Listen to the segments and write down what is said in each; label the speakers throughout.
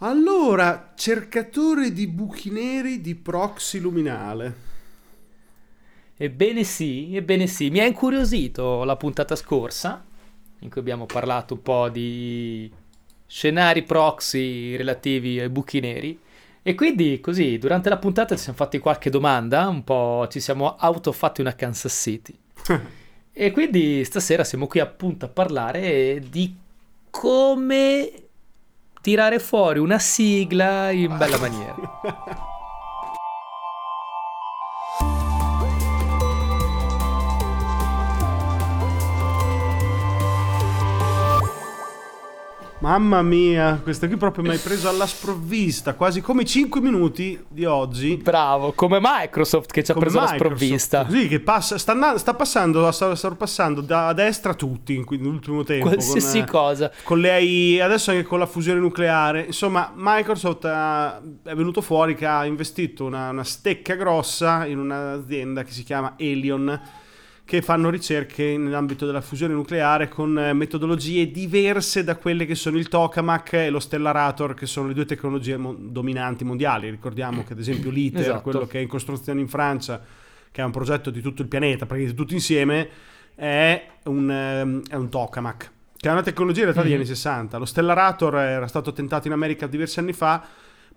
Speaker 1: Allora, cercatore di buchi neri di proxy luminale.
Speaker 2: Ebbene sì, ebbene sì, mi ha incuriosito la puntata scorsa, in cui abbiamo parlato un po' di scenari proxy relativi ai buchi neri. E quindi così, durante la puntata ci siamo fatti qualche domanda, un po' ci siamo autofatti una Kansas City. e quindi stasera siamo qui appunto a parlare di come tirare fuori una sigla in bella maniera.
Speaker 1: Mamma mia, questa qui proprio mi hai preso alla sprovvista, quasi come i 5 minuti di oggi.
Speaker 2: Bravo, come Microsoft che ci ha
Speaker 1: Come
Speaker 2: preso alla
Speaker 1: Microsoft,
Speaker 2: sprovvista.
Speaker 1: Così che passa, sta, andando- sta passando, sta sorpassando da destra tutti in nell'ultimo tempo.
Speaker 2: Qualsiasi
Speaker 1: con, eh,
Speaker 2: cosa.
Speaker 1: con le AI, adesso anche con la fusione nucleare. Insomma, Microsoft ha- è venuto fuori che ha investito una, una stecca grossa in un'azienda che si chiama Elion, che fanno ricerche nell'ambito della fusione nucleare con eh, metodologie diverse da quelle che sono il tokamak e lo stellarator, che sono le due tecnologie mo- dominanti mondiali. Ricordiamo che ad esempio l'ITER,
Speaker 2: Esatto.
Speaker 1: quello che è in costruzione in Francia, che è un progetto di tutto il pianeta, praticamente tutti insieme, è un, ehm, è un tokamak che è una tecnologia in realtà degli
Speaker 2: Mhm.
Speaker 1: anni 60. Lo Stellarator era stato tentato in America diversi anni fa,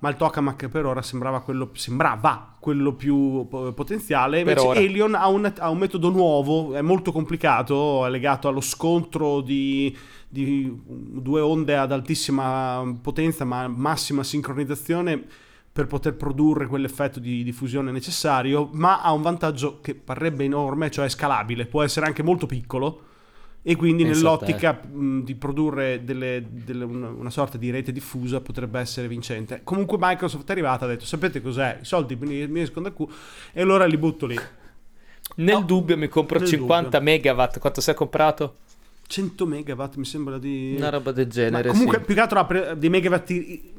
Speaker 1: ma il tokamak per ora sembrava quello, sembrava quello più po- potenziale. Invece
Speaker 2: ora.
Speaker 1: Elion ha un, ha un metodo nuovo, è molto complicato, è legato allo scontro di, di due onde ad altissima potenza, ma massima sincronizzazione per poter produrre quell'effetto di diffusione necessario, ma ha un vantaggio che parrebbe enorme, cioè è scalabile, può essere anche molto piccolo e quindi
Speaker 2: Pensa a
Speaker 1: nell'ottica mh, di produrre delle- delle- una, una sorta di rete diffusa potrebbe essere vincente. Comunque Microsoft è arrivata e ha detto sapete cos'è? I soldi mi, mi escono dal culo e allora li butto lì.
Speaker 2: Nel
Speaker 1: No,
Speaker 2: dubbio mi compro
Speaker 1: nel
Speaker 2: 50 megawatt. Quanto sei comprato?
Speaker 1: 100 megawatt mi sembra di...
Speaker 2: Una roba del
Speaker 1: Ma
Speaker 2: genere.
Speaker 1: comunque
Speaker 2: sì.
Speaker 1: più che altro ha pre- dei megawatt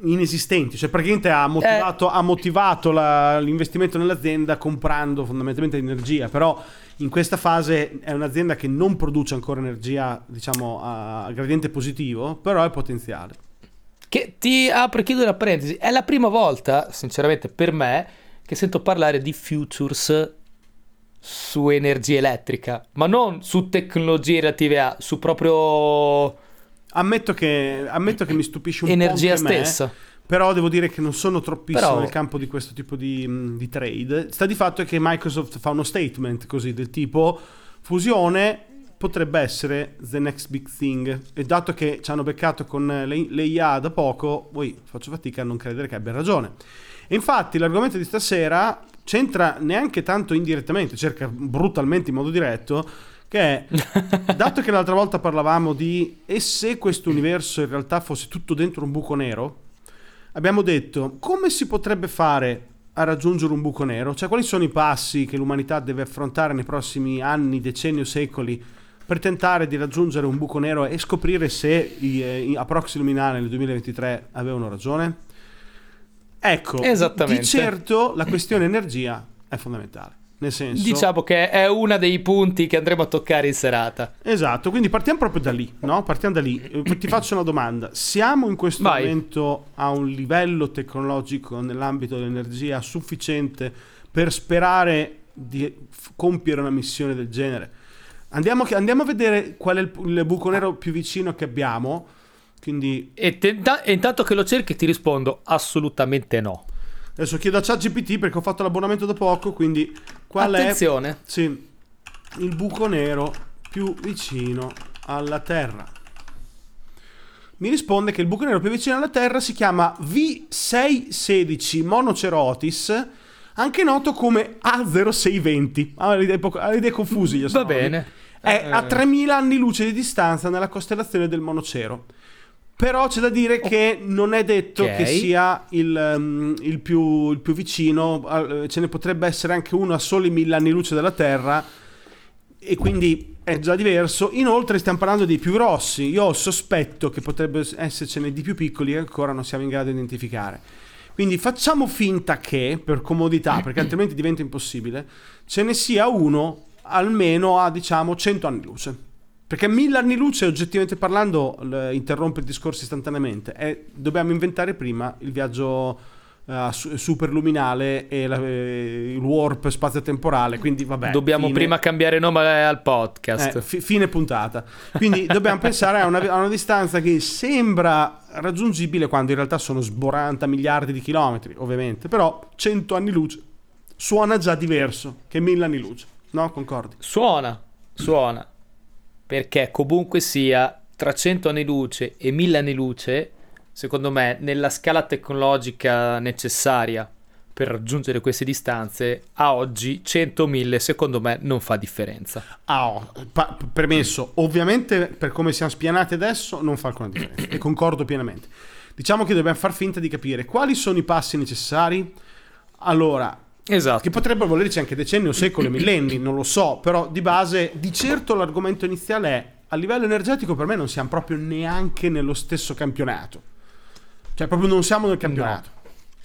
Speaker 1: inesistenti, cioè praticamente
Speaker 2: Eh.
Speaker 1: ha motivato, ha motivato la- l'investimento nell'azienda comprando fondamentalmente energia, però in questa fase è un'azienda che non produce ancora energia diciamo a gradiente positivo, però è potenziale.
Speaker 2: Che ti apro e chiudo una parentesi. È la prima volta, sinceramente, per me, che sento parlare di futures su energia elettrica, ma non su tecnologie relative a, su proprio
Speaker 1: Ammetto che, ammetto che mi stupisce un
Speaker 2: energia
Speaker 1: po' me,
Speaker 2: stessa.
Speaker 1: Però devo dire che non sono troppissimo
Speaker 2: Però-
Speaker 1: nel campo di questo tipo di, mh, di trade. Sta di fatto che Microsoft fa uno statement così del tipo fusione potrebbe essere the next big thing. E dato che ci hanno beccato con le, le IA da poco, poi faccio fatica a non credere che abbia ragione. E infatti l'argomento di stasera c'entra neanche tanto indirettamente, cerca brutalmente in modo diretto, che è dato che l'altra volta parlavamo di e se questo universo in realtà fosse tutto dentro un buco nero, abbiamo detto come si potrebbe fare a raggiungere un buco nero? Cioè quali sono i passi che l'umanità deve affrontare nei prossimi anni, decenni o secoli per tentare di raggiungere un buco nero e scoprire se i, eh, a Proxy Luminale nel 2023 avevano ragione? Ecco, di certo la questione energia è fondamentale. Nel senso,
Speaker 2: Diciamo che è uno dei punti che andremo a toccare in serata.
Speaker 1: Esatto, quindi partiamo proprio da lì, no? Partiamo da lì. Eh, Ti faccio una domanda. Siamo in questo
Speaker 2: Vai.
Speaker 1: momento a un livello tecnologico nell'ambito dell'energia sufficiente per sperare di compiere una missione del genere? Andiamo, andiamo a vedere qual è il, il buco nero più vicino che abbiamo. Quindi
Speaker 2: E, te- da- e intanto che lo cerchi ti rispondo assolutamente no.
Speaker 1: adesso chiedo a ChatGPT perché ho fatto l'abbonamento da poco, quindi qual
Speaker 2: Attenzione.
Speaker 1: è sì, il buco nero più vicino alla Terra? Mi risponde che il buco nero più vicino alla Terra si chiama V616 Monocerotis, anche noto come A0620. Ha le idee, poco- ha le idee confuse.
Speaker 2: Va bene.
Speaker 1: È
Speaker 2: Eh,
Speaker 1: a 3000 anni luce di distanza nella costellazione del Monocero. Però c'è da dire che non è detto
Speaker 2: Ok.
Speaker 1: che sia il, um, il più, il più vicino, eh, ce ne potrebbe essere anche uno a soli mille anni luce dalla Terra e quindi è già diverso. Inoltre stiamo parlando dei più grossi, io ho sospetto che potrebbe essercene di più piccoli che ancora non siamo in grado di identificare. Quindi facciamo finta che, per comodità, perché altrimenti diventa impossibile, ce ne sia uno almeno a diciamo 100 anni luce. Perché mille anni luce, oggettivamente parlando, interrompe il discorso istantaneamente. È, dobbiamo inventare prima il viaggio uh, superluminale e la, eh, il warp spazio-temporale. Quindi, vabbè.
Speaker 2: Dobbiamo fine... prima cambiare nome al podcast.
Speaker 1: Eh, fi- fine puntata. Quindi dobbiamo pensare a una, a una distanza che sembra raggiungibile quando in realtà sono sboranta miliardi di chilometri, ovviamente. Però 100 anni luce suona già diverso che mille anni luce. No, concordi?
Speaker 2: Suona, suona. Perché comunque sia tra 100 anni luce e 1000 anni luce secondo me, nella scala tecnologica necessaria per raggiungere queste distanze, a oggi 100.000 secondo me non fa differenza.
Speaker 1: Ah, oh, pa- premesso, ovviamente per come siamo spianati adesso non fa alcuna differenza e concordo pienamente. Diciamo che dobbiamo far finta di capire quali sono i passi necessari. Allora,
Speaker 2: Esatto.
Speaker 1: Che potrebbero volerci anche decenni o secoli, millenni, non lo so, però di base, di certo l'argomento iniziale è a livello energetico per me non siamo proprio neanche nello stesso campionato. Cioè, proprio non siamo nel campionato. No.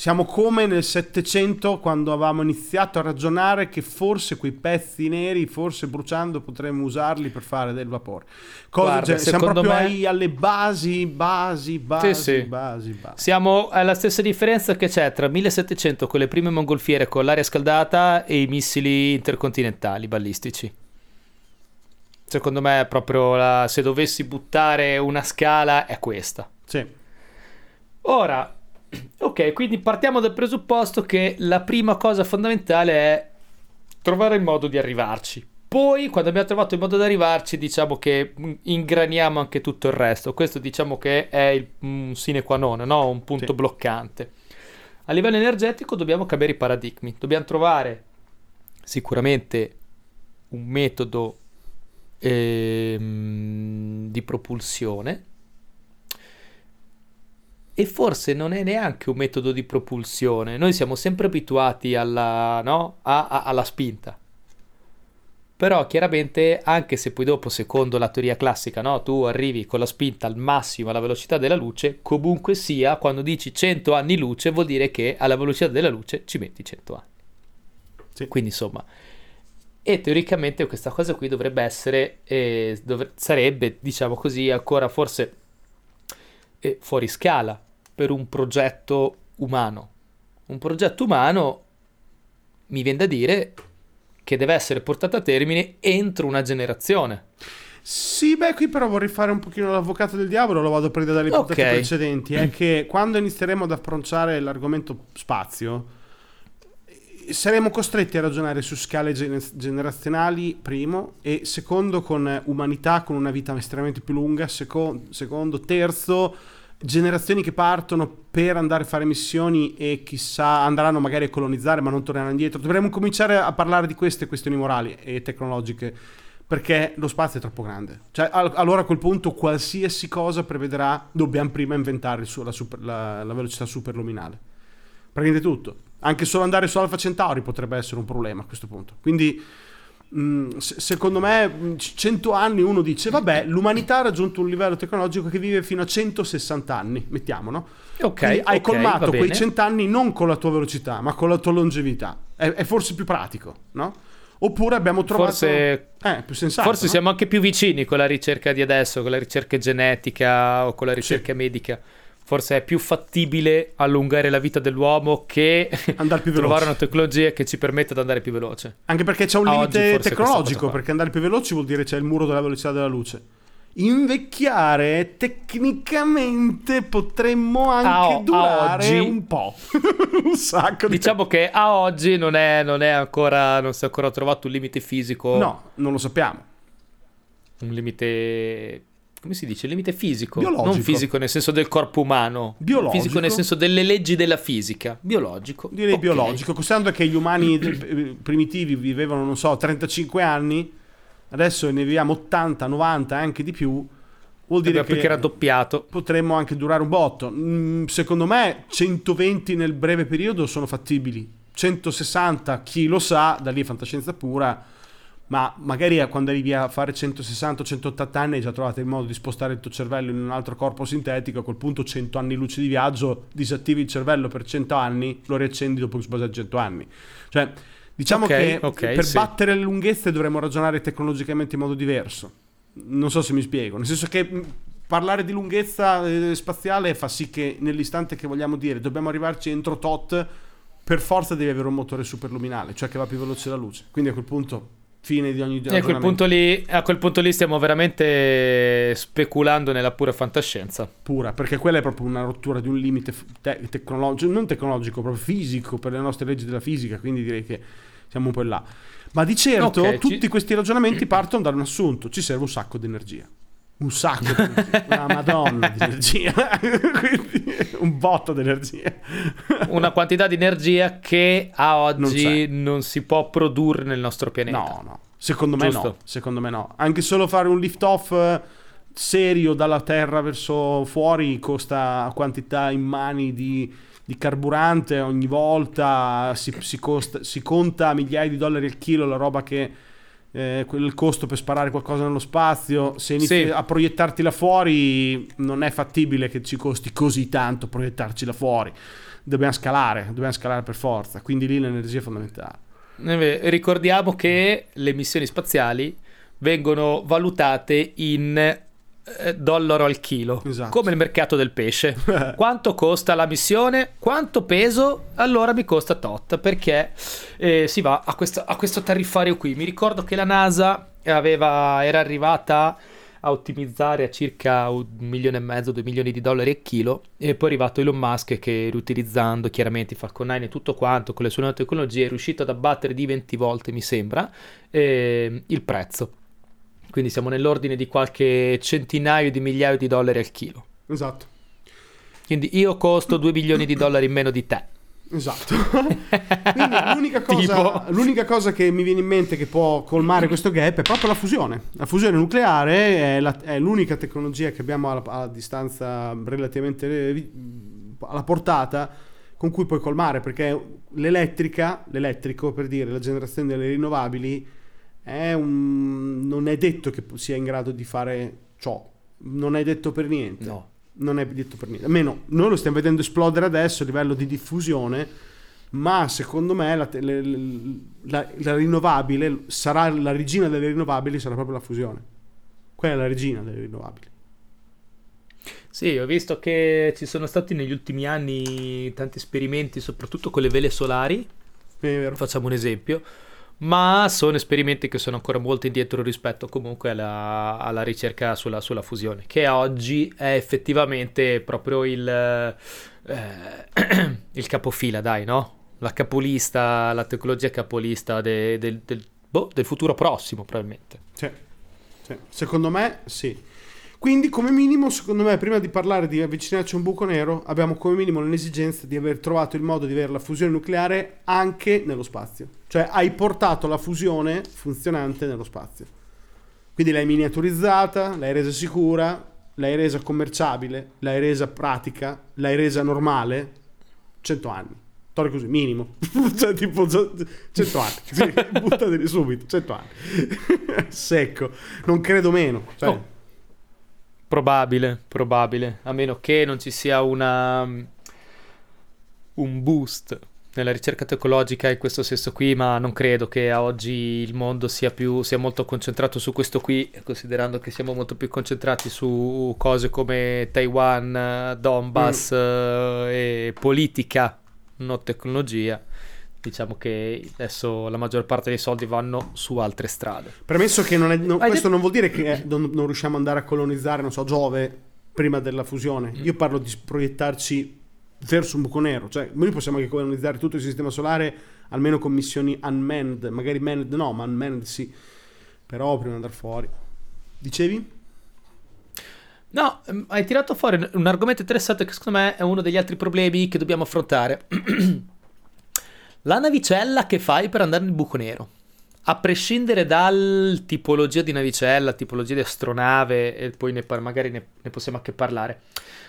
Speaker 1: Siamo come nel Settecento quando avevamo iniziato a ragionare che forse quei pezzi neri, forse bruciando, potremmo usarli per fare del vapore. Cosa, Guarda, cioè, siamo proprio me... ai, alle basi, basi, basi, sì, sì. basi, basi.
Speaker 2: Siamo alla stessa differenza che c'è tra 1700 con le prime mongolfiere con l'aria scaldata e i missili intercontinentali balistici. Secondo me, proprio la, se dovessi buttare una scala, è questa.
Speaker 1: Sì.
Speaker 2: Ora, ok, quindi partiamo dal presupposto che la prima cosa fondamentale è trovare il modo di arrivarci. Poi, quando abbiamo trovato il modo di arrivarci, diciamo che ingraniamo anche tutto il resto. Questo diciamo che è il un sine qua non, no? un punto sì. bloccante. A livello energetico dobbiamo cambiare i paradigmi. Dobbiamo trovare sicuramente un metodo ehm, di propulsione e forse non è neanche un metodo di propulsione. Noi siamo sempre abituati alla, no? a, a, alla spinta. Però chiaramente, anche se poi dopo, secondo la teoria classica, no? tu arrivi con la spinta al massimo alla velocità della luce, comunque sia, quando dici 100 anni luce, vuol dire che alla velocità della luce ci metti 100 anni. Sì. Quindi insomma, e teoricamente questa cosa qui dovrebbe essere, eh, dov- sarebbe, diciamo così, ancora forse eh, fuori scala per un progetto umano. Un progetto umano mi viene da dire che deve essere portato a termine entro una generazione.
Speaker 1: Sì, beh, qui però vorrei fare un pochino l'avvocato del diavolo, lo vado a prendere dalle puntate okay. precedenti, è che quando inizieremo ad approcciare l'argomento spazio, saremo costretti a ragionare su scale generazionali, primo, e secondo con umanità con una vita estremamente più lunga, seco- secondo, terzo generazioni che partono per andare a fare missioni e chissà andranno magari a colonizzare ma non torneranno indietro. Dovremmo cominciare a parlare di queste questioni morali e tecnologiche perché lo spazio è troppo grande. Cioè, allora a quel punto qualsiasi cosa prevederà, dobbiamo prima inventare la, super, la, la velocità superluminale. Prendete tutto. Anche solo andare su Alfa Centauri potrebbe essere un problema a questo punto. Quindi secondo me 100 anni uno dice vabbè l'umanità ha raggiunto un livello tecnologico che vive fino a 160 anni mettiamo no?
Speaker 2: ok hai
Speaker 1: okay, colmato quei 100 anni non con la tua velocità ma con la tua longevità è, è forse più pratico no? oppure abbiamo trovato
Speaker 2: forse,
Speaker 1: eh, più sensato
Speaker 2: forse
Speaker 1: no?
Speaker 2: siamo anche più vicini con la ricerca di adesso con la ricerca genetica o con la ricerca sì. medica forse è più fattibile allungare la vita dell'uomo che trovare una tecnologia che ci permetta di andare più veloce.
Speaker 1: Anche perché c'è un limite tecnologico, perché andare più veloci vuol dire c'è il muro della velocità della luce. Invecchiare tecnicamente potremmo anche a, durare a oggi, un po'. un sacco.
Speaker 2: Di diciamo che a oggi non è, non è ancora, non si è ancora trovato un limite fisico.
Speaker 1: No, non lo sappiamo.
Speaker 2: Un limite come si dice, il limite fisico, biologico. non fisico nel senso del corpo umano, biologico. fisico nel senso delle leggi della fisica, biologico.
Speaker 1: Direi okay. biologico, considerando che gli umani primitivi vivevano, non so, 35 anni, adesso ne viviamo 80, 90, anche di più, vuol dire che
Speaker 2: era doppiato.
Speaker 1: Potremmo anche durare un botto. Mm, secondo me 120 nel breve periodo sono fattibili, 160 chi lo sa, da lì è fantascienza pura ma magari quando arrivi a fare 160-180 anni hai già trovato il modo di spostare il tuo cervello in un altro corpo sintetico, a quel punto 100 anni luce di viaggio, disattivi il cervello per 100 anni, lo riaccendi dopo che sposa 100 anni. Cioè, diciamo okay, che okay, per sì. battere le lunghezze dovremmo ragionare tecnologicamente in modo diverso. Non so se mi spiego, nel senso che parlare di lunghezza eh, spaziale fa sì che nell'istante che vogliamo dire dobbiamo arrivarci entro tot, per forza devi avere un motore superluminale, cioè che va più veloce della luce. Quindi a quel punto fine di ogni
Speaker 2: E a quel, punto lì, a quel punto lì stiamo veramente speculando nella pura fantascienza.
Speaker 1: pura, perché quella è proprio una rottura di un limite te- tecnologico, non tecnologico, proprio fisico per le nostre leggi della fisica, quindi direi che siamo un po' là. Ma di certo
Speaker 2: Ok, ci-
Speaker 1: tutti questi ragionamenti partono da un assunto, ci serve un sacco di energia. Un sacco di energia, una madonna di energia, quindi un botto di energia.
Speaker 2: Una quantità di energia che a
Speaker 1: Non
Speaker 2: oggi non, si può produrre nel nostro pianeta.
Speaker 1: No, no, secondo me
Speaker 2: Giusto.
Speaker 1: no, secondo me no. Anche solo fare un lift off eh, serio dalla Terra verso fuori costa quantità immani di, di carburante ogni volta, si, si costa- si conta migliaia di dollari al chilo la roba che... eh, il costo per sparare qualcosa nello spazio se inizi
Speaker 2: Sì.
Speaker 1: a proiettarti là fuori non è fattibile che ci costi così tanto proiettarci là fuori. Dobbiamo scalare dobbiamo scalare per forza. Quindi lì l'energia è fondamentale.
Speaker 2: Eh, Ricordiamo che le missioni spaziali vengono valutate in dollaro al chilo,
Speaker 1: Esatto.
Speaker 2: come il mercato del pesce. Quanto costa la missione? Quanto peso? Allora mi costa tot, perché eh, si va a questo, a questo tariffario qui. Mi ricordo che la NASA aveva, era arrivata a ottimizzare a circa un milione e mezzo, due milioni di dollari a chilo e poi è arrivato Elon Musk che riutilizzando chiaramente Falcon 9 e tutto quanto con le sue nuove tecnologie è riuscito ad abbattere di 20 volte mi sembra eh, il prezzo quindi siamo nell'ordine di qualche centinaio di migliaia di dollari al chilo
Speaker 1: esatto
Speaker 2: quindi io costo 2 milioni di dollari in meno di te
Speaker 1: Esatto. Quindi l'unica cosa, l'unica cosa che mi viene in mente che può colmare questo gap è proprio la fusione. La fusione nucleare è, la- è l'unica tecnologia che abbiamo alla, a distanza relativamente eh, alla portata con cui puoi colmare perché l'elettrica, l'elettrico per dire la generazione delle rinnovabili è un, non è detto che sia in grado di fare ciò. Non è detto per niente
Speaker 2: no
Speaker 1: non è detto per niente. Almeno noi lo stiamo vedendo esplodere adesso a livello di diffusione, ma secondo me la, le- la- la rinnovabile sarà la regina delle rinnovabili, sarà proprio la fusione. Quella è la regina delle rinnovabili.
Speaker 2: Sì, ho visto che ci sono stati negli ultimi anni tanti esperimenti, soprattutto con le vele solari, facciamo un esempio, ma sono esperimenti che sono ancora molto indietro rispetto comunque alla, alla ricerca sulla, sulla fusione, che oggi è effettivamente proprio il, eh, il capofila, dai, no? La capolista, la tecnologia capolista de- del- del- boh, del futuro prossimo, probabilmente.
Speaker 1: Sì. Sì. Secondo me sì. Quindi come minimo, secondo me, prima di parlare di avvicinarci a un buco nero, abbiamo come minimo l'esigenza di aver trovato il modo di avere la fusione nucleare anche nello spazio. Cioè hai portato la fusione funzionante nello spazio. Quindi l'hai miniaturizzata, l'hai resa sicura, l'hai resa commerciabile, l'hai resa pratica, l'hai resa normale. 100 anni. Torre così, minimo. cioè tipo 100 anni. Sì, buttateli subito, 100 anni. Secco. Non credo meno. Cioè,
Speaker 2: Oh. Probabile, probabile, a meno che non ci sia una, un boost nella ricerca tecnologica in questo senso qui, ma non credo che a oggi il mondo sia, più, sia molto concentrato su questo qui, considerando che siamo molto più concentrati su cose come Taiwan, eh, Donbass eh, e politica, non tecnologia. Diciamo che adesso la maggior parte dei soldi vanno su altre strade.
Speaker 1: Premesso che non è, no, questo
Speaker 2: detto-
Speaker 1: non vuol dire che eh, non, non riusciamo ad andare a colonizzare, non so, Giove prima della fusione.
Speaker 2: Mm.
Speaker 1: Io parlo di proiettarci verso un buco nero. Cioè, noi possiamo anche colonizzare tutto il sistema solare, almeno con missioni unmanned. Magari manned no, ma unmanned sì. Però prima di andare fuori. Dicevi?
Speaker 2: No, ehm, hai tirato fuori un argomento interessante che secondo me è uno degli altri problemi che dobbiamo affrontare. La navicella che fai per andare nel buco nero. A prescindere dal tipologia di navicella, tipologia di astronave, e poi ne par- magari ne, ne possiamo anche parlare.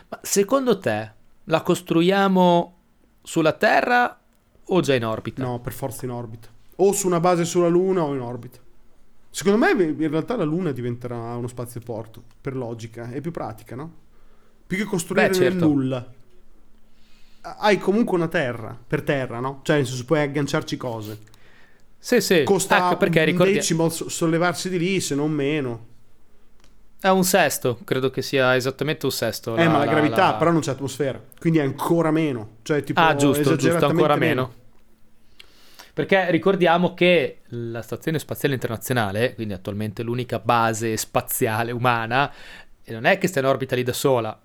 Speaker 2: Ma secondo te la costruiamo sulla Terra o già in orbita?
Speaker 1: No, per forza in orbita. O su una base sulla Luna o in orbita. Secondo me in realtà la Luna diventerà uno spazioporto, per logica. È più pratica, no? Più che costruire
Speaker 2: Beh, certo.
Speaker 1: nulla. Hai comunque una terra, per terra, no? Cioè, nel senso, puoi agganciarci cose.
Speaker 2: Sì, sì.
Speaker 1: Costa
Speaker 2: Ecco perché
Speaker 1: un
Speaker 2: ricordi-
Speaker 1: decimo so- sollevarsi di lì, se non meno.
Speaker 2: È un sesto, credo che sia esattamente un sesto.
Speaker 1: Eh, la, ma la, la gravità, la... però non c'è atmosfera, quindi è ancora meno. Cioè, tipo,
Speaker 2: ah, giusto, giusto, ancora meno. meno. Perché ricordiamo che la Stazione Spaziale Internazionale, quindi attualmente l'unica base spaziale umana, non è che sta in orbita lì da sola,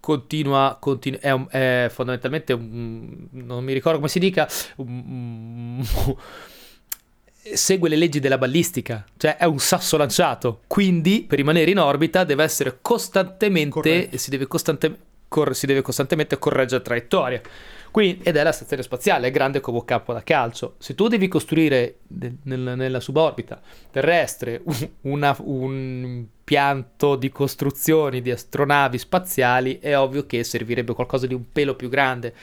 Speaker 2: continua, continua è, un, è, fondamentalmente un, non mi ricordo come si dica un, segue le leggi della ballistica, cioè è un sasso lanciato, quindi per rimanere in orbita deve essere costantemente, si deve, costante, cor, si deve costantemente correggere traiettoria. Quindi, ed è la stazione spaziale, è grande come un campo da calcio. Se tu devi costruire nel, nella suborbita terrestre una, un pianto di costruzioni di astronavi spaziali, è ovvio che servirebbe qualcosa di un pelo più grande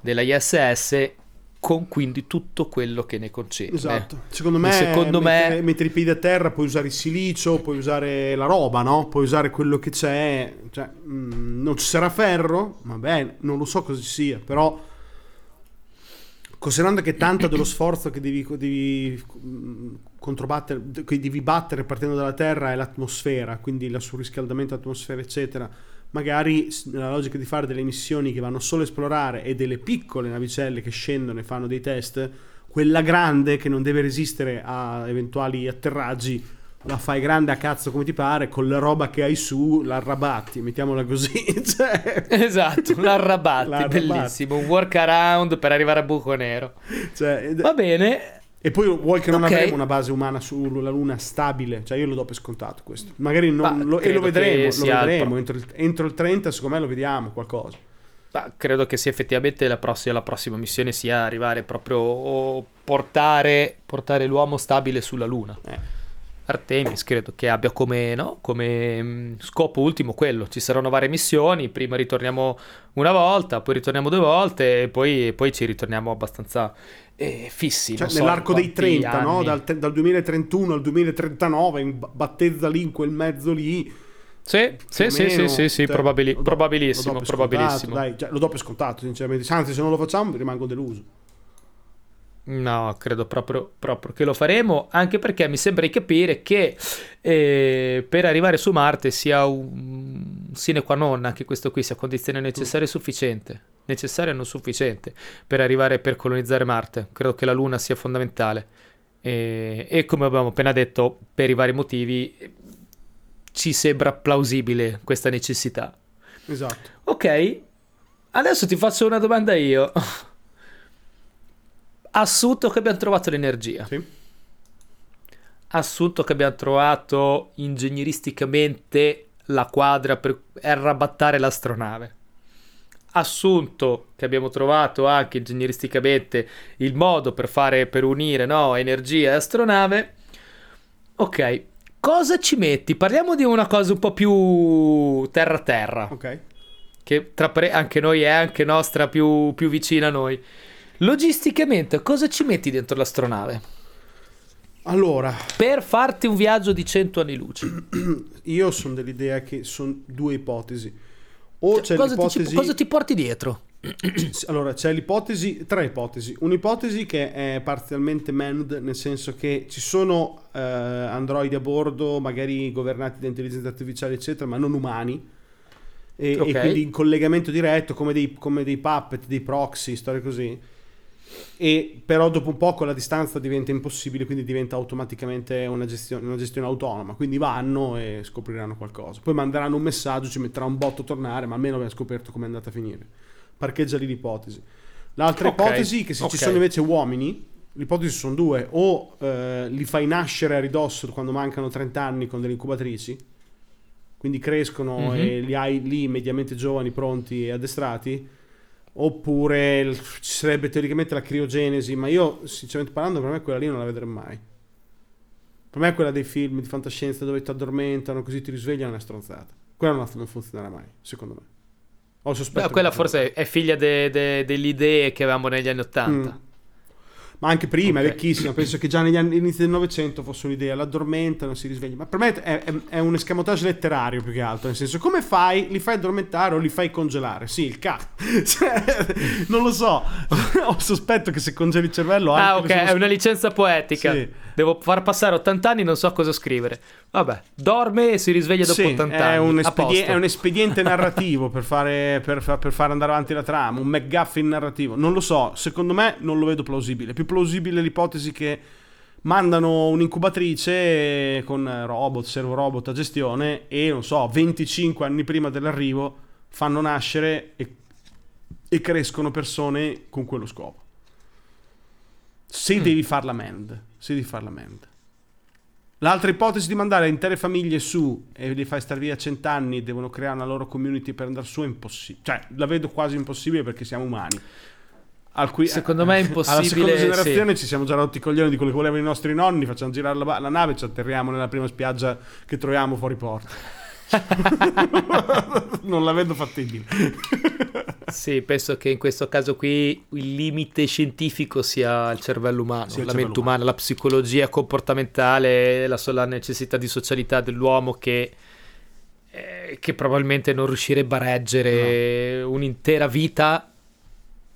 Speaker 2: della ISS con quindi tutto quello che ne concede.
Speaker 1: Esatto. Secondo me, secondo mettere, me... mettere i piedi a terra, puoi usare il silicio, puoi usare la roba, no? Puoi usare quello che c'è. Cioè, mh, mm, non ci sarà ferro? Vabbè, non lo so cosa ci sia, però considerando che tanto dello sforzo che devi, devi mm, controbattere, che devi battere partendo dalla Terra è l'atmosfera, quindi il surriscaldamento dell'atmosfera, eccetera magari nella logica di fare delle missioni che vanno solo a esplorare e delle piccole navicelle che scendono e fanno dei test, quella grande che non deve resistere a eventuali atterraggi la fai grande a cazzo come ti pare, con la roba che hai su l'arrabatti, mettiamola così. cioè...
Speaker 2: Esatto, l'arrabatti, l'arrabatti, bellissimo, un workaround per arrivare a buco nero. Cioè, Va bene,
Speaker 1: e poi vuoi che non okay. avremo una base umana sulla Luna stabile? Cioè io lo do per scontato questo. Magari non, lo, e lo vedremo, lo vedremo. Entro, il, entro, il, 30 secondo me lo vediamo qualcosa.
Speaker 2: Ma credo che sia effettivamente la prossima, la prossima missione sia arrivare proprio a portare, portare l'uomo stabile sulla Luna. Eh. Artemis credo che abbia come, no? come mm, scopo ultimo quello. Ci saranno varie missioni, prima ritorniamo una volta, poi ritorniamo due volte e poi, poi ci ritorniamo abbastanza eh, fissi.
Speaker 1: Cioè, nell'arco dei 30, no? dal, dal, 2031 al 2039, battezza lì in quel mezzo lì.
Speaker 2: Sì, sì, sì, sì, sì, sì, probabili- do, probabilissimo,
Speaker 1: lo
Speaker 2: probabilissimo.
Speaker 1: Dai, cioè, lo do per scontato, sinceramente. Anzi, se non lo facciamo rimango deluso.
Speaker 2: No, credo proprio, proprio, che lo faremo, anche perché mi sembra di capire che eh, per arrivare su Marte sia un sine qua non, anche questo qui sia condizione necessaria e sufficiente, necessaria e non sufficiente per arrivare per colonizzare Marte. Credo che la Luna sia fondamentale. E, e come abbiamo appena detto, per i vari motivi ci sembra plausibile questa necessità.
Speaker 1: Esatto.
Speaker 2: Ok, adesso ti faccio una domanda io assunto che abbiamo trovato l'energia.
Speaker 1: Sì.
Speaker 2: Assunto che abbiamo trovato ingegneristicamente la quadra per arrabattare l'astronave. Assunto che abbiamo trovato anche ingegneristicamente il modo per fare per unire no, energia e astronave. Ok, cosa ci metti? Parliamo di una cosa un po' più terra-terra.
Speaker 1: Ok.
Speaker 2: Che tra pre- anche noi è anche nostra più, più vicina a noi. Logisticamente, cosa ci metti dentro l'astronave?
Speaker 1: Allora,
Speaker 2: per farti un viaggio di 100 anni luce.
Speaker 1: Io sono dell'idea che sono due ipotesi. O cioè, c'è
Speaker 2: cosa,
Speaker 1: l'ipotesi...
Speaker 2: ti, cosa ti porti dietro?
Speaker 1: allora, c'è l'ipotesi, tre ipotesi. Un'ipotesi che è parzialmente manned, nel senso che ci sono eh, androidi a bordo, magari governati da intelligenza artificiale, eccetera, ma non umani. E, okay. e quindi in collegamento diretto, come dei, come dei puppet, dei proxy, storie così e però dopo un po' la distanza diventa impossibile, quindi diventa automaticamente una gestione, una gestione, autonoma. Quindi vanno e scopriranno qualcosa. Poi manderanno un messaggio, ci metterà un botto a tornare, ma almeno abbiamo scoperto come è andata a finire. Parcheggia lì l'ipotesi. L'altra okay. ipotesi è che se okay. ci sono invece uomini, le ipotesi sono due, o eh, li fai nascere a ridosso quando mancano 30 anni con delle incubatrici, quindi crescono mm-hmm. e li hai lì mediamente giovani, pronti e addestrati, Oppure ci sarebbe teoricamente la criogenesi, ma io, sinceramente parlando, per me quella lì non la vedrò mai. Per me quella dei film di fantascienza dove ti addormentano, così ti risvegliano è una stronzata. Quella non, non funzionerà mai, secondo me.
Speaker 2: Ho sospetto. Beh, quella forse è figlia de, de, delle idee che avevamo negli anni Ottanta. Mm.
Speaker 1: Ma anche prima,
Speaker 2: Ok.
Speaker 1: è vecchissima. Penso che già negli anni inizi del Novecento fosse un'idea, l'addormentano, si risveglia. Ma per me è, è- è un escamotage letterario più che altro, nel senso, come fai? Li fai addormentare o li fai congelare? Sì, il cazzo. Cioè, non lo so, ho sospetto che se congeli il cervello...
Speaker 2: Ah, ok, è una licenza poetica.
Speaker 1: Sì.
Speaker 2: Devo far passare 80 anni, non so cosa scrivere. Vabbè, dorme e si risveglia dopo
Speaker 1: Sì,
Speaker 2: 80
Speaker 1: è
Speaker 2: anni.
Speaker 1: un,
Speaker 2: posto.
Speaker 1: è un espediente narrativo per fare, per, per fare andare avanti la trama, un McGuffin narrativo. Non lo so, secondo me non lo vedo plausibile. È più plausibile l'ipotesi che mandano un'incubatrice con robot, servo robot a gestione e non so, 25 anni prima dell'arrivo fanno nascere e, e crescono persone con quello scopo. Se
Speaker 2: Mm.
Speaker 1: devi farla mend, se devi farla mend. L'altra ipotesi di mandare intere famiglie su e li fai stare via cent'anni e devono creare una loro community per andare su è impossibile. Cioè, la vedo quasi impossibile perché siamo umani. Al cui-
Speaker 2: Secondo me è impossibile,
Speaker 1: Alla seconda
Speaker 2: sì.
Speaker 1: generazione ci siamo già rotti i coglioni di quello che volevano i nostri nonni, facciamo girare la, la nave e ci atterriamo nella prima spiaggia che troviamo fuori porta. non la vedo fattibile.
Speaker 2: Sì, penso che in questo caso qui il limite scientifico sia il cervello umano,
Speaker 1: il
Speaker 2: la
Speaker 1: cervello
Speaker 2: mente
Speaker 1: umano.
Speaker 2: umana, la psicologia comportamentale, la sola necessità di socialità dell'uomo che, eh, che probabilmente non riuscirebbe a reggere un'intera vita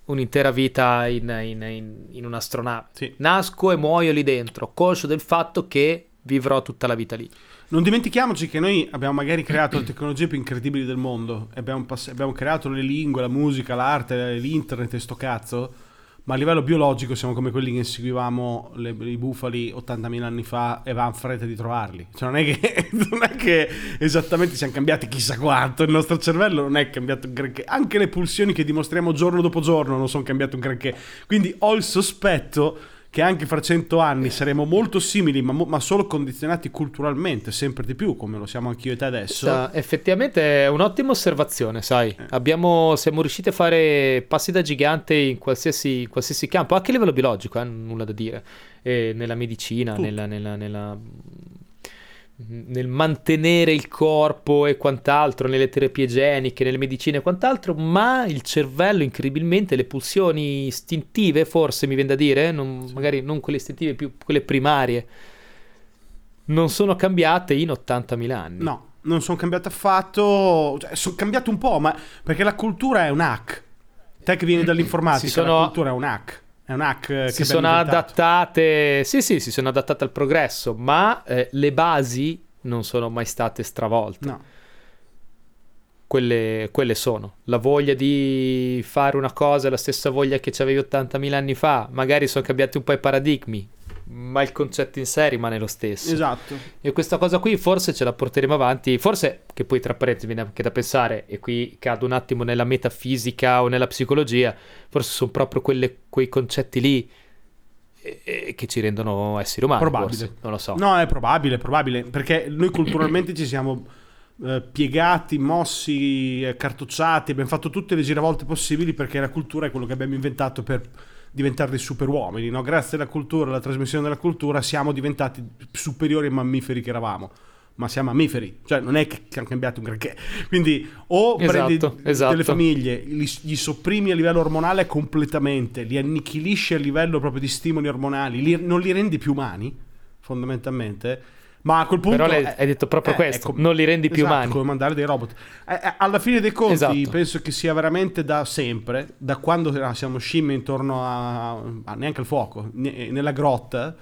Speaker 2: un'intera vita in, in- in- in un'astronave.
Speaker 1: Sì.
Speaker 2: Nasco e muoio lì dentro, conscio del fatto che vivrò tutta la vita lì.
Speaker 1: Non dimentichiamoci che noi abbiamo magari creato le tecnologie più incredibili del mondo, abbiamo, pass- abbiamo creato le lingue, la musica, l'arte, l'internet e sto cazzo, ma a livello biologico siamo come quelli che inseguivamo le- i bufali 80.000 anni fa e avevamo fretta di trovarli. Cioè non è, che, non è che esattamente siamo cambiati chissà quanto, il nostro cervello non è cambiato un granché, anche le pulsioni che dimostriamo giorno dopo giorno non sono cambiate un granché. Quindi ho il sospetto che anche fra cento anni saremo molto simili, ma, ma solo condizionati culturalmente, sempre di più, come lo siamo anch'io e te adesso.
Speaker 2: Questa effettivamente è un'ottima osservazione, sai.
Speaker 1: Eh.
Speaker 2: Abbiamo, siamo riusciti a fare passi da gigante in qualsiasi, in qualsiasi campo, anche a livello biologico, eh, nulla da dire. E nella medicina, nella, nella- nella- nel mantenere il corpo e quant'altro, nelle terapie geniche, nelle medicine e quant'altro, ma il cervello incredibilmente, le pulsioni istintive, forse mi viene da dire, non- magari non quelle istintive, più quelle primarie, non sono cambiate in 80.000 anni.
Speaker 1: No, non sono cambiato affatto, cioè, sono cambiato un po', ma perché la cultura è un hack. Te che vieni dall'informatica,
Speaker 2: Si sono-
Speaker 1: la cultura è un hack. È un hack eh,
Speaker 2: si sono adattate, sì, sì, si sono adattate al progresso, ma eh, le basi non sono mai state stravolte.
Speaker 1: No.
Speaker 2: Quelle, quelle sono. La voglia di fare una cosa è la stessa voglia che avevi 80.000 anni fa. Magari sono cambiati un po' i paradigmi, ma il concetto in sé rimane lo stesso.
Speaker 1: Esatto.
Speaker 2: E questa cosa qui forse ce la porteremo avanti, forse che poi tra parentesi viene anche da pensare, e qui cado un attimo nella metafisica o nella psicologia, forse sono proprio quelle- quei concetti lì che ci rendono esseri umani,
Speaker 1: Probabile.
Speaker 2: forse, non lo so.
Speaker 1: No, è probabile, è probabile, perché noi culturalmente ci siamo eh, piegati, mossi, eh, cartocciati, abbiamo fatto tutte le giravolte possibili perché la cultura è quello che abbiamo inventato per diventare dei superuomini, no? Grazie alla cultura, alla trasmissione della cultura siamo diventati superiori ai mammiferi che eravamo. Ma siamo mammiferi, cioè non è che hanno cambiato un granché. Quindi o prendi
Speaker 2: Esatto, esatto.
Speaker 1: delle famiglie, li, gli sopprimi a livello ormonale completamente, li annichilisci a livello proprio di stimoli ormonali, li- non li rendi più umani, fondamentalmente. Ma a quel punto.
Speaker 2: Però
Speaker 1: eh,
Speaker 2: hai detto proprio
Speaker 1: eh,
Speaker 2: questo,
Speaker 1: è com-
Speaker 2: non li rendi più
Speaker 1: esatto,
Speaker 2: umani.
Speaker 1: come mandare dei robot. Eh, eh, alla fine dei conti,
Speaker 2: Esatto.
Speaker 1: penso che sia veramente da sempre, da quando siamo scimmie intorno a, a neanche al fuoco, ne- nella grotta,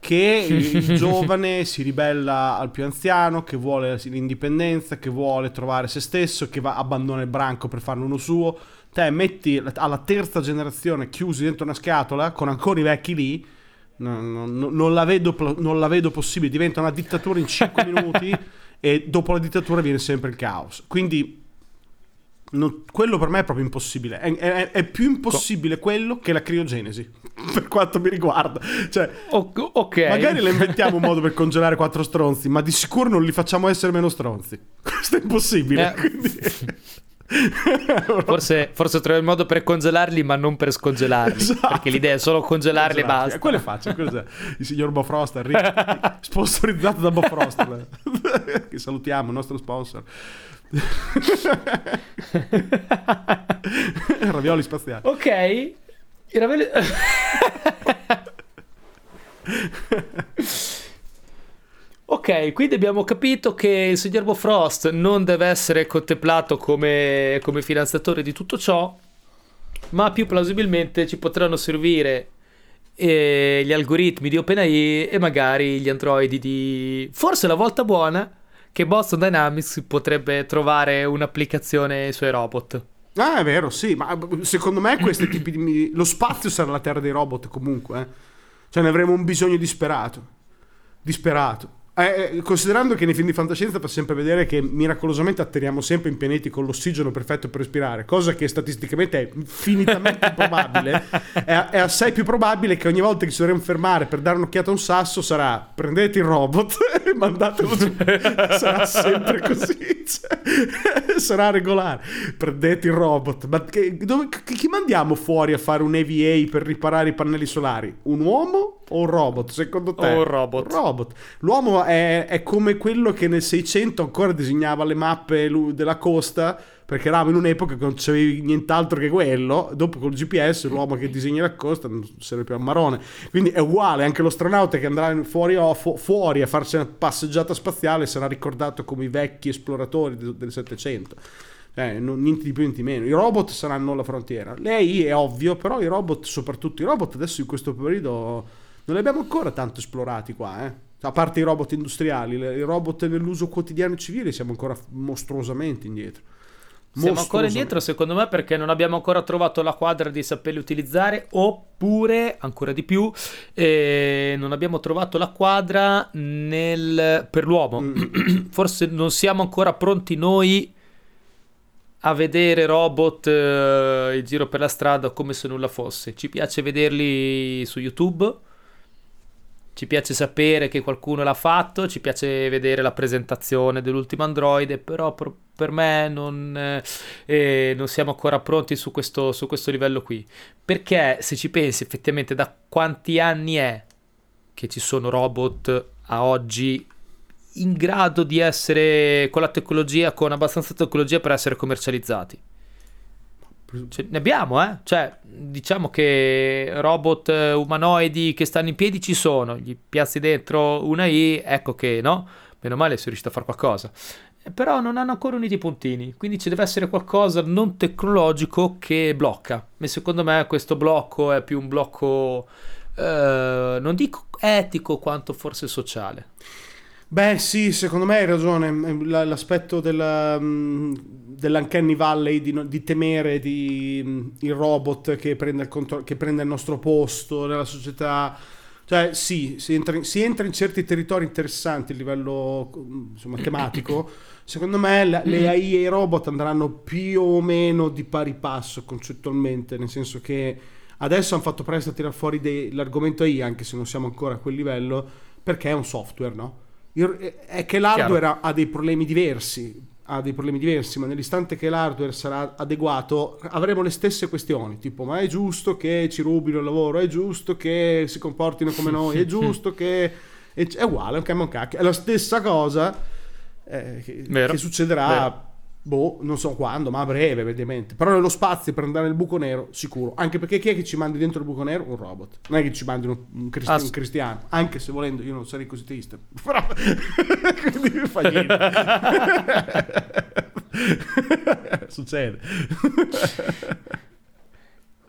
Speaker 1: che il giovane si ribella al più anziano, che vuole l'indipendenza, che vuole trovare se stesso, che va, abbandona il branco per farne uno suo. Te metti alla terza generazione chiusi dentro una scatola con ancora i vecchi lì. No- no- no- non, la vedo, non la vedo possibile. Diventa una dittatura in 5 minuti e dopo la dittatura viene sempre il caos. Quindi non- quello per me è proprio impossibile. È, è- è più impossibile quello che la criogenesi, per quanto mi riguarda. Cioè,
Speaker 2: O- ok.
Speaker 1: magari le inventiamo un modo per congelare quattro stronzi, ma di sicuro non li facciamo essere meno stronzi. Questo è impossibile.
Speaker 2: Eh.
Speaker 1: quindi-
Speaker 2: Forse, forse trovi il modo per congelarli, ma non per scongelarli.
Speaker 1: Esatto.
Speaker 2: Perché l'idea è solo congelarli e
Speaker 1: Esatto.
Speaker 2: basta.
Speaker 1: Quello è facile. quello è- Il signor Bofrost, Enrico, sponsorizzato da Bofrost. che salutiamo, il nostro sponsor. Ravioli spaziali.
Speaker 2: Ok. I ravioli... Ok, quindi abbiamo capito che il signor Bofrost non deve essere contemplato come, come finanziatore di tutto ciò, ma più plausibilmente ci potranno servire eh, gli algoritmi di OpenAI e magari gli androidi di... Forse la volta buona che Boston Dynamics potrebbe trovare un'applicazione ai suoi robot.
Speaker 1: Ah, è vero, sì, ma secondo me questi tipi di... Lo spazio sarà la terra dei robot comunque, eh. Cioè ne avremo un bisogno disperato. Disperato. Eh, eh, considerando che nei film di fantascienza fa sempre vedere che miracolosamente atterriamo sempre in pianeti con l'ossigeno perfetto per respirare, cosa che statisticamente è infinitamente improbabile, è, è, assai più probabile che ogni volta che ci dovremo fermare per dare un'occhiata a un sasso sarà prendete il robot e mandatelo su. sarà sempre così, cioè, sarà regolare. Prendete il robot. Ma che, dove, chi mandiamo fuori a fare un EVA per riparare i pannelli solari? Un uomo o un robot, secondo te?
Speaker 2: O un robot.
Speaker 1: Un robot. L'uomo è, è, come quello che nel 600 ancora disegnava le mappe della costa, perché eravamo in un'epoca che non c'avevi nient'altro che quello. Dopo col GPS l'uomo che disegna la costa non serve più a marone. Quindi è uguale, anche l'astronauta che andrà fuori, fuori a farsi una passeggiata spaziale sarà ricordato come i vecchi esploratori del, del 700. Eh, non, niente di più, niente di meno. I robot saranno la frontiera. Lei è ovvio, però i robot, soprattutto i robot, adesso in questo periodo non li abbiamo ancora tanto esplorati qua, eh. A parte i robot industriali, i robot nell'uso quotidiano civile siamo ancora mostruosamente indietro.
Speaker 2: Siamo ancora indietro, secondo me, perché non abbiamo ancora trovato la quadra di saperli utilizzare, oppure, ancora di più, eh, non abbiamo trovato la quadra nel... per l'uomo. Mm. Forse non siamo ancora pronti noi a vedere robot eh, in giro per la strada come se nulla fosse. Ci piace vederli su YouTube ci piace sapere che qualcuno l'ha fatto, ci piace vedere la presentazione dell'ultimo Android, però per, per me non, eh, eh, non, siamo ancora pronti su questo, su questo livello qui. Perché se ci pensi effettivamente da quanti anni è che ci sono robot a oggi in grado di essere con la tecnologia, con abbastanza tecnologia per essere commercializzati? Cioè, ne abbiamo, eh? Cioè, diciamo che robot eh, umanoidi che stanno in piedi ci sono, gli piazzi dentro una I, ecco che, no? Meno male sei riuscito a fare qualcosa. Però non hanno ancora unito i puntini, quindi ci deve essere qualcosa non tecnologico che blocca. E secondo me questo blocco è più un blocco, eh, non dico etico quanto forse sociale.
Speaker 1: Beh, sì, secondo me hai ragione. L'aspetto della, mm, dell'Uncanny Valley di, di temere di, mm, il robot che prende il, contro- che prende il nostro posto nella società. Cioè, sì, si entra, in, si entra in certi territori interessanti a livello insomma, tematico. Secondo me la, le AI e i robot andranno più o meno di pari passo concettualmente, nel senso che adesso hanno fatto presto a tirare fuori dei, l'argomento AI, anche se non siamo ancora a quel livello, perché è un software, no? È che l'hardware ha dei problemi diversi ha dei problemi diversi, ma nell'istante che l'hardware sarà adeguato avremo le stesse questioni, tipo ma è giusto che ci rubino il lavoro, è giusto che si comportino come noi, è giusto che... È uguale, è un cacchio, è la stessa cosa eh, che, che, succederà Vero. Boh, non so quando, ma a breve, ovviamente. Però nello spazio per andare nel buco nero, sicuro. Anche perché chi è che ci mandi dentro il buco nero? Un robot. Non è che ci mandi un, cristi- un cristiano. Anche se volendo io non sarei così triste. Però... Quindi mi fa niente. Succede.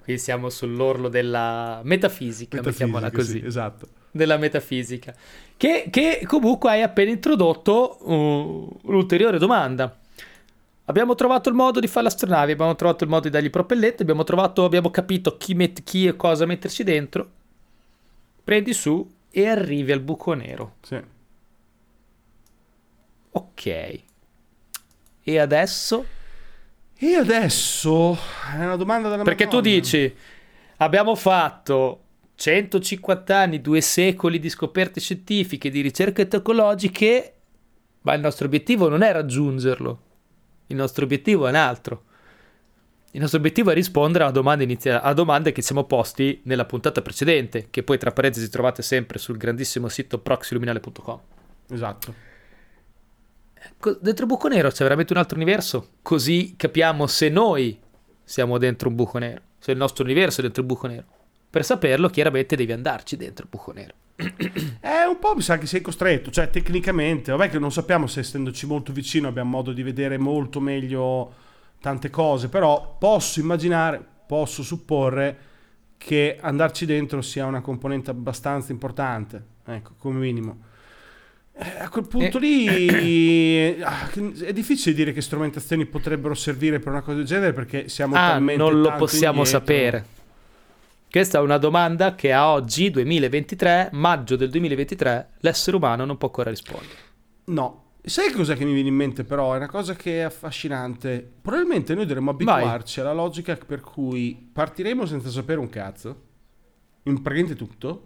Speaker 2: Qui siamo sull'orlo della metafisica, metafisica mettiamola così.
Speaker 1: Sì, esatto.
Speaker 2: Della metafisica. Che, che, comunque hai appena introdotto uh, un'ulteriore domanda. Abbiamo trovato il modo di fare l'astronavi, abbiamo trovato il modo di dargli propelletti, abbiamo, trovato, abbiamo capito chi, met, chi e cosa metterci dentro. Prendi su e arrivi al buco nero.
Speaker 1: Sì.
Speaker 2: Ok. E adesso?
Speaker 1: E adesso? È una domanda della
Speaker 2: Perché Madonna. tu dici, abbiamo fatto 150 anni, due secoli di scoperte scientifiche, di ricerche tecnologiche, ma il nostro obiettivo non è raggiungerlo. Il nostro obiettivo è un altro. Il nostro obiettivo è rispondere a domande, inizia- a domande che siamo posti nella puntata precedente, che poi tra parentesi trovate sempre sul grandissimo sito proxyluminale.com.
Speaker 1: Esatto.
Speaker 2: Ecco, dentro il buco nero c'è veramente un altro universo, così capiamo se noi siamo dentro un buco nero, se il nostro universo è dentro il buco nero. Per saperlo, chiaramente devi andarci dentro il buco nero.
Speaker 1: Eh, un po' mi sa che sei costretto, cioè tecnicamente, vabbè che non sappiamo se essendoci molto vicino abbiamo modo di vedere molto meglio tante cose, però posso immaginare, posso supporre che andarci dentro sia una componente abbastanza importante, ecco, come minimo. Eh, a quel punto
Speaker 2: Eh.
Speaker 1: lì ah, è difficile dire che strumentazioni potrebbero servire per una cosa del genere perché siamo
Speaker 2: Ah,
Speaker 1: talmente
Speaker 2: non lo possiamo
Speaker 1: indietro.
Speaker 2: sapere. Questa è una domanda che a oggi, 2023, maggio del 2023, l'essere umano non può ancora rispondere.
Speaker 1: No. Sai cosa che mi viene in mente però? È una cosa che è affascinante. Probabilmente noi dovremmo
Speaker 2: Vai.
Speaker 1: abituarci alla logica per cui partiremo senza sapere un cazzo, in praticamente tutto,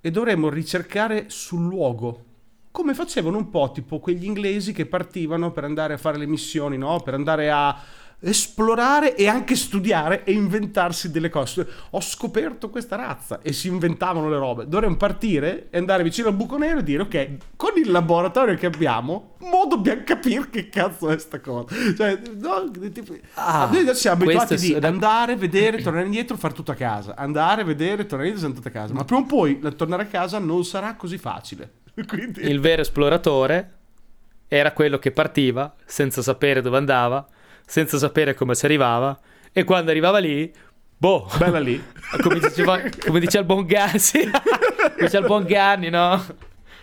Speaker 1: e dovremmo ricercare sul luogo. Come facevano un po' tipo quegli inglesi che partivano per andare a fare le missioni, no? Per andare a esplorare e anche studiare e inventarsi delle cose. Ho scoperto questa razza e si inventavano le robe. Dovremmo partire e andare vicino al buco nero e dire ok, con il laboratorio che abbiamo, mo dobbiamo capire che cazzo è sta cosa. Cioè, no, tipo-
Speaker 2: Ah,
Speaker 1: noi siamo abituati
Speaker 2: questo è-
Speaker 1: di andare, vedere, tornare indietro, fare tutto a casa. Andare, vedere, tornare indietro, fare tutto a casa. Ma prima o poi tornare a casa non sarà così facile. Quindi...
Speaker 2: Il vero esploratore era quello che partiva senza sapere dove andava, senza sapere come ci arrivava, e quando arrivava lì, boh,
Speaker 1: Bella lì.
Speaker 2: come, diceva, come dice il buon sì. Come dice il buon Ganni, no?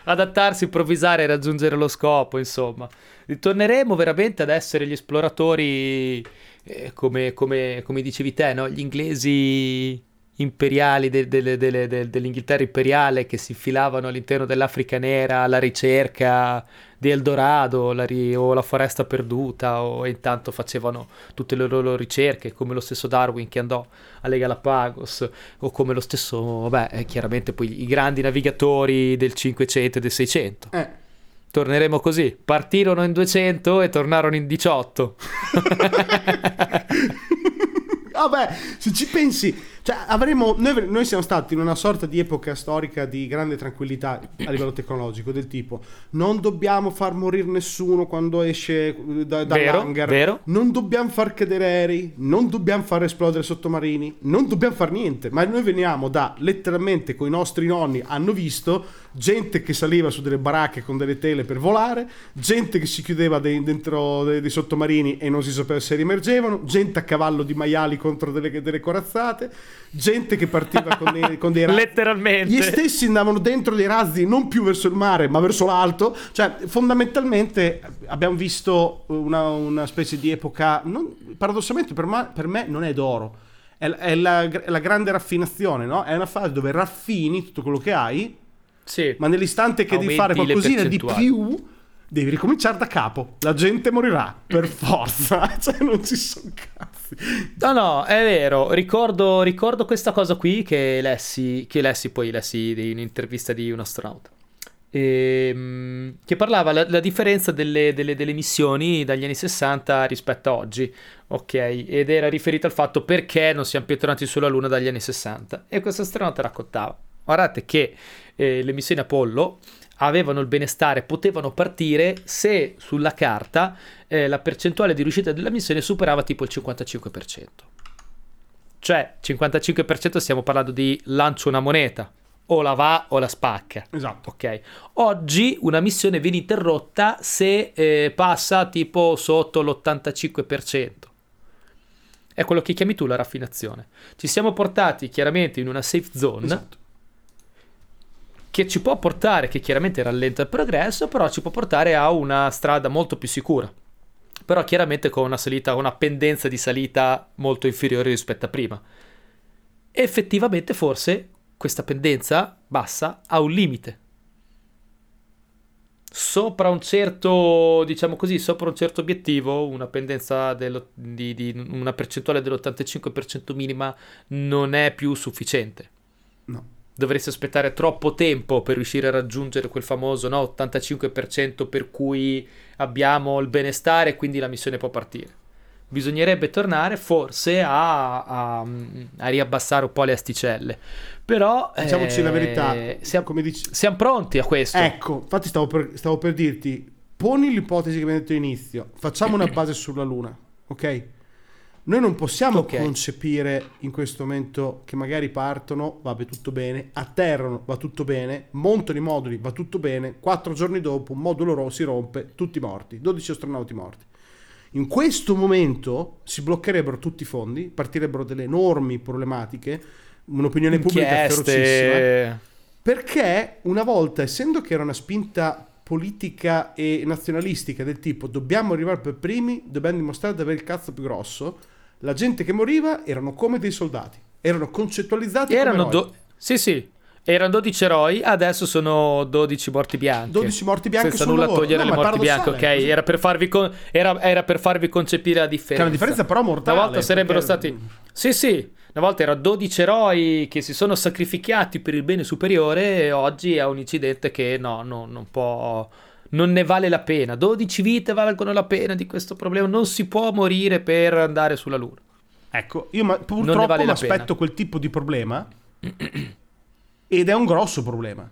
Speaker 2: Adattarsi, improvvisare e raggiungere lo scopo, insomma. Ritorneremo veramente ad essere gli esploratori, eh, come, come- come dicevi te, no? Gli inglesi imperiali de- delle- del- dell'Inghilterra imperiale che si infilavano all'interno dell'Africa nera alla ricerca di Eldorado la ri- o la foresta perduta o intanto facevano tutte le loro ricerche come lo stesso Darwin che andò alle Galapagos o come lo stesso, vabbè, eh, chiaramente poi i grandi navigatori del 500 e del 600.
Speaker 1: Eh.
Speaker 2: Torneremo così, partirono in 200 e tornarono in 18.
Speaker 1: Vabbè, se ci pensi, cioè avremo, noi, noi siamo stati in una sorta di epoca storica di grande tranquillità a livello tecnologico, del tipo non dobbiamo far morire nessuno quando esce eh, da,
Speaker 2: Vero,
Speaker 1: dall'hangar,
Speaker 2: vero.
Speaker 1: non dobbiamo far cadere aerei, non dobbiamo far esplodere sottomarini, non dobbiamo far niente, ma noi veniamo da letteralmente con i nostri nonni hanno visto gente che saliva su delle baracche con delle tele per volare, gente che si chiudeva dei- dentro dei, dei sottomarini e non si sapeva se rimergevano, gente a cavallo di maiali contro delle, delle corazzate, gente che partiva con dei, con dei razzi.
Speaker 2: Letteralmente.
Speaker 1: Gli stessi andavano dentro dei razzi non più verso il mare ma verso l'alto, cioè fondamentalmente abbiamo visto una, una specie di epoca, non- paradossalmente per me, per me non è d'oro, è, è la, è la grande raffinazione, no? è una fase dove raffini tutto quello che hai
Speaker 2: Sì.
Speaker 1: ma nell'istante che devi fare
Speaker 2: Aumenti
Speaker 1: qualcosina di più, devi ricominciare da capo. La gente morirà per forza. cioè, non ci sono cazzi.
Speaker 2: No, no, è vero. Ricordo, ricordo questa cosa qui che lessi, che lessi poi lessi in un'intervista di un astronauta. Ehm, che parlava la, la differenza delle, delle- delle missioni dagli anni 60 rispetto a oggi, ok? Ed era riferito al fatto perché non siamo più tornati sulla Luna dagli anni 60. E questo astronauta raccontava: guardate che eh, le missioni Apollo avevano il benestare, potevano partire se sulla carta eh, la percentuale di riuscita della missione superava tipo il 55%. Cioè, 55% stiamo parlando di lancio una moneta, o la va o la spacca.
Speaker 1: Esatto.
Speaker 2: Ok. Oggi una missione viene interrotta se eh, passa tipo sotto l'85%. È quello che chiami tu la raffinazione. Ci siamo portati chiaramente in una safe zone
Speaker 1: Esatto.
Speaker 2: Che ci può portare, che chiaramente rallenta il progresso, però ci può portare a una strada molto più sicura. Però chiaramente con una salita, una pendenza di salita molto inferiore rispetto a prima. Effettivamente forse questa pendenza bassa ha un limite. Sopra un certo, diciamo così, sopra un certo obiettivo, una pendenza dello- di, di una percentuale dell'85% minima non è più sufficiente
Speaker 1: No.
Speaker 2: Dovresti aspettare troppo tempo per riuscire a raggiungere quel famoso no, 85% per cui abbiamo il benestare e quindi la missione può partire. Bisognerebbe tornare forse a, a- a riabbassare un po' le asticelle. Però
Speaker 1: Diciamoci
Speaker 2: eh,
Speaker 1: la verità.
Speaker 2: Siamo,
Speaker 1: Come dici...
Speaker 2: siamo pronti a questo.
Speaker 1: Ecco, infatti stavo per, stavo per dirti, poni l'ipotesi che abbiamo detto all'inizio, facciamo una base sulla Luna, ok? Noi non possiamo
Speaker 2: Ok.
Speaker 1: concepire in questo momento che magari partono, va tutto bene, atterrano, va tutto bene, montano i moduli, va tutto bene, quattro giorni dopo un modulo si rompe, tutti morti, 12 astronauti morti. In questo momento si bloccherebbero tutti i fondi, partirebbero delle enormi problematiche, un'opinione pubblica ferocissima.
Speaker 2: Inchieste.
Speaker 1: Perché una volta, essendo che era una spinta politica e nazionalistica del tipo dobbiamo arrivare per primi, dobbiamo dimostrare di avere il cazzo più grosso, la gente che moriva erano come dei soldati, erano concettualizzati
Speaker 2: Erano
Speaker 1: come eroi.
Speaker 2: do- Sì, sì. Erano 12 eroi, adesso sono 12 morti bianchi.
Speaker 1: 12 morti bianchi
Speaker 2: Senza nulla
Speaker 1: lavoro.
Speaker 2: togliere
Speaker 1: No,
Speaker 2: le morti bianche, ok? Era per, farvi con- era, era per farvi concepire la
Speaker 1: Che è
Speaker 2: differenza.
Speaker 1: una differenza però mortale.
Speaker 2: Una volta sarebbero
Speaker 1: perché-
Speaker 2: stati. Sì, sì. Una volta erano 12 eroi che si sono sacrificati per il bene superiore e oggi è un incidente che no, no, non può. Non ne vale la pena. 12 vite valgono la pena di questo problema. Non si può morire per andare sulla Luna.
Speaker 1: Ecco, io ma- purtroppo
Speaker 2: vale
Speaker 1: mi aspetto
Speaker 2: pena.
Speaker 1: quel tipo di problema ed è un grosso problema.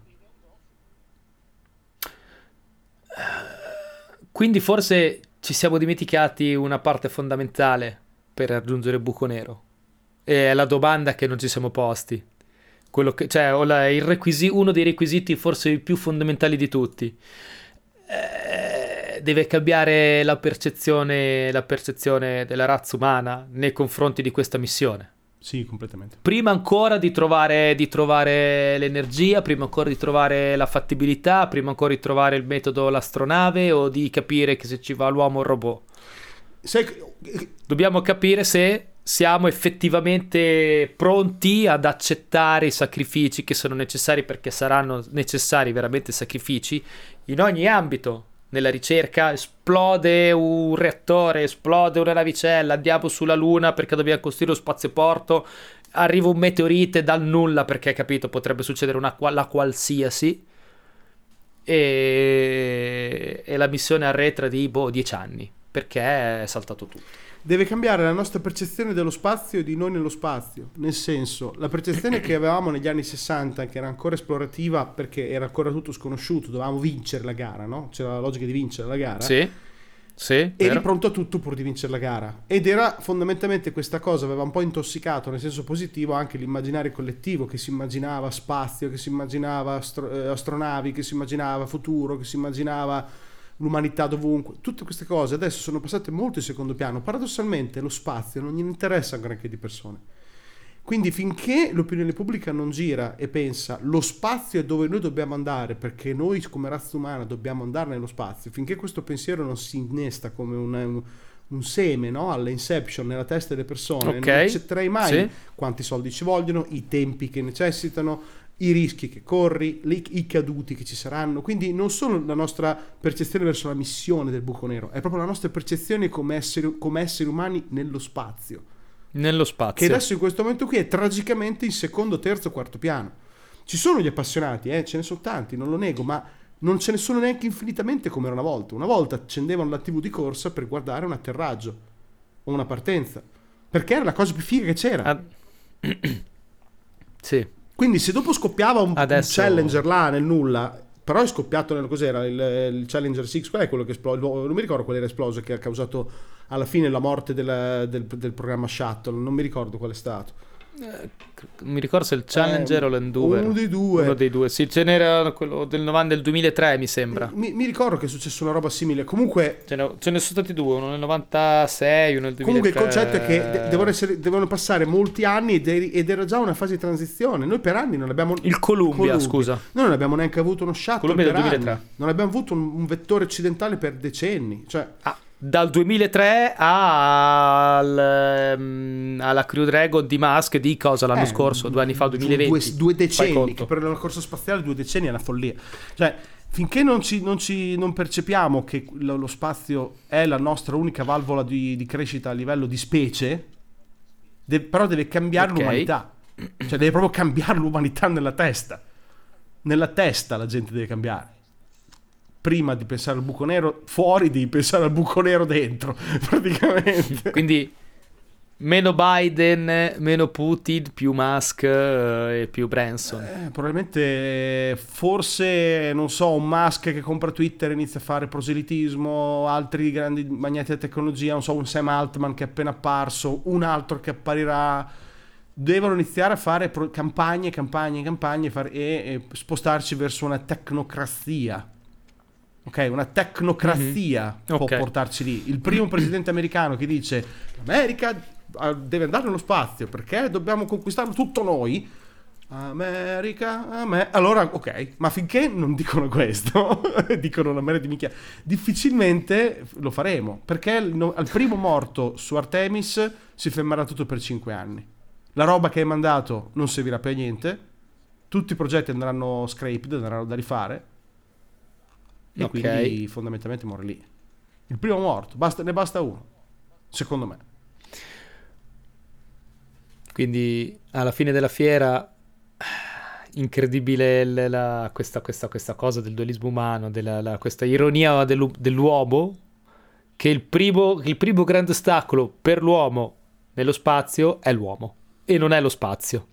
Speaker 2: Quindi forse ci siamo dimenticati una parte fondamentale per raggiungere il buco nero. E è la domanda che non ci siamo posti. Quello che, cioè, la- il requisi- uno dei requisiti forse i più fondamentali di tutti. Eh, deve cambiare la percezione, la percezione della razza umana nei confronti di questa missione.
Speaker 1: Sì, completamente.
Speaker 2: Prima ancora di trovare, di trovare l'energia, prima ancora di trovare la fattibilità, prima ancora di trovare il metodo l'astronave o di capire che se ci va l'uomo o il robot.
Speaker 1: Sai,
Speaker 2: Dobbiamo capire se siamo effettivamente pronti ad accettare i sacrifici che sono necessari perché saranno necessari veramente sacrifici in ogni ambito. Nella ricerca esplode un reattore, esplode una navicella, andiamo sulla Luna perché dobbiamo costruire lo spazioporto, arriva un meteorite dal nulla perché, capito, potrebbe succedere una la qualsiasi e, e la missione arretra di, boh, 10 anni perché è saltato tutto.
Speaker 1: Deve cambiare la nostra percezione dello spazio e di noi nello spazio. Nel senso, la percezione che avevamo negli anni 60, che era ancora esplorativa perché era ancora tutto sconosciuto, dovevamo vincere la gara, no? C'era la logica di vincere la gara.
Speaker 2: Sì, sì,
Speaker 1: Eri
Speaker 2: vero.
Speaker 1: pronto a tutto pur di vincere la gara. Ed era fondamentalmente questa cosa, aveva un po' intossicato nel senso positivo anche l'immaginario collettivo che si immaginava spazio, che si immaginava astro- eh, astronavi, che si immaginava futuro, che si immaginava l'umanità dovunque. Tutte queste cose adesso sono passate molto in secondo piano. Paradossalmente lo spazio non gli interessa granché di persone. Quindi finché l'opinione pubblica non gira e pensa lo spazio è dove noi dobbiamo andare perché noi come razza umana dobbiamo andare nello spazio, finché questo pensiero non si innesta come un, un- un seme no? all'inception nella testa delle persone,
Speaker 2: Ok,
Speaker 1: non accetterei mai
Speaker 2: sì.
Speaker 1: quanti soldi ci vogliono, i tempi che necessitano, i rischi che corri, i caduti che ci saranno. Quindi non solo la nostra percezione verso la missione del buco nero, è proprio la nostra percezione come esseri, come esseri umani nello spazio
Speaker 2: Nello
Speaker 1: che
Speaker 2: spazio.
Speaker 1: adesso in questo momento qui è tragicamente in secondo, terzo, quarto piano. Ci sono gli appassionati, eh, ce ne sono tanti, non lo nego, ma non ce ne sono neanche infinitamente come era una volta. Una volta accendevano la TV di corsa per guardare un atterraggio o una partenza, perché era la cosa più figa che c'era.
Speaker 2: Ah, sì.
Speaker 1: Quindi se dopo scoppiava un, un
Speaker 2: Adesso-
Speaker 1: Challenger là nel nulla, però è scoppiato nel cos'era il, il Challenger 6, qual è quello che esplose? Non mi ricordo qual era esploso che ha causato alla fine la morte del, del- del programma Shuttle, non mi ricordo qual è stato.
Speaker 2: Non mi ricordo se il Challenger
Speaker 1: Eh,
Speaker 2: o l'Endeavour.
Speaker 1: uno dei due.
Speaker 2: Uno dei due. Sì, ce n'era quello del, 90 del 2003, mi sembra.
Speaker 1: Mi, mi ricordo che è successa una roba simile. Comunque,
Speaker 2: Ce ne, ce ne sono stati due, uno nel 96, uno nel 2003.
Speaker 1: comunque il concetto è che de- devono, essere- devono passare molti anni ed, era già una fase di transizione. Noi per anni non abbiamo.
Speaker 2: Il Columbia,
Speaker 1: Columbia.
Speaker 2: scusa.
Speaker 1: Noi non abbiamo neanche avuto uno shuttle
Speaker 2: Columbia del
Speaker 1: anni.
Speaker 2: 2003.
Speaker 1: Non abbiamo avuto un, un vettore occidentale per decenni. Cioè,
Speaker 2: Ah, dal 2003 al, ehm, alla Crew Dragon di Musk di cosa l'anno
Speaker 1: eh,
Speaker 2: scorso, due anni fa,
Speaker 1: due-
Speaker 2: 2020.
Speaker 1: Due, due decenni. per la corsa spaziale due decenni è una follia. Cioè, finché non, ci, non, ci, non percepiamo che lo, lo spazio è la nostra unica valvola di, di crescita a livello di specie, de- però deve cambiare
Speaker 2: Ok.
Speaker 1: l'umanità. Cioè, deve proprio cambiare l'umanità nella testa. Nella testa la gente deve cambiare. Prima di pensare al buco nero, fuori di pensare al buco nero dentro, praticamente.
Speaker 2: Quindi Meno Biden, meno Putin, più Musk eh, e più Branson.
Speaker 1: Eh, probabilmente, forse, non so, un Musk che compra Twitter e inizia a fare proselitismo, altri grandi magnati della tecnologia, non so, un Sam Altman che è appena apparso, un altro che apparirà. Devono iniziare a fare pro- campagne, campagne, campagne fare, e, e spostarci verso una tecnocrazia. Ok, una tecnocrazia
Speaker 2: Mhm.
Speaker 1: può
Speaker 2: Ok.
Speaker 1: portarci lì. Il primo presidente americano che dice l'America eh, deve andare nello spazio perché dobbiamo conquistarlo tutto noi. America, a me. Allora, ok, ma finché non dicono questo, dicono una mera di minchia, difficilmente lo faremo perché no- al primo morto su Artemis si fermerà tutto per 5 anni. La roba che hai mandato non servirà per niente, tutti i progetti andranno scraped, andranno da rifare e
Speaker 2: Ok.
Speaker 1: quindi fondamentalmente muore lì. Il primo morto, basta- ne basta uno, secondo me.
Speaker 2: Quindi alla fine della fiera, incredibile la- questa, questa- questa cosa del dualismo umano, della, la- questa ironia dell'u- dell'uomo, che il primo, il primo grande ostacolo per l'uomo nello spazio è l'uomo e non è lo spazio.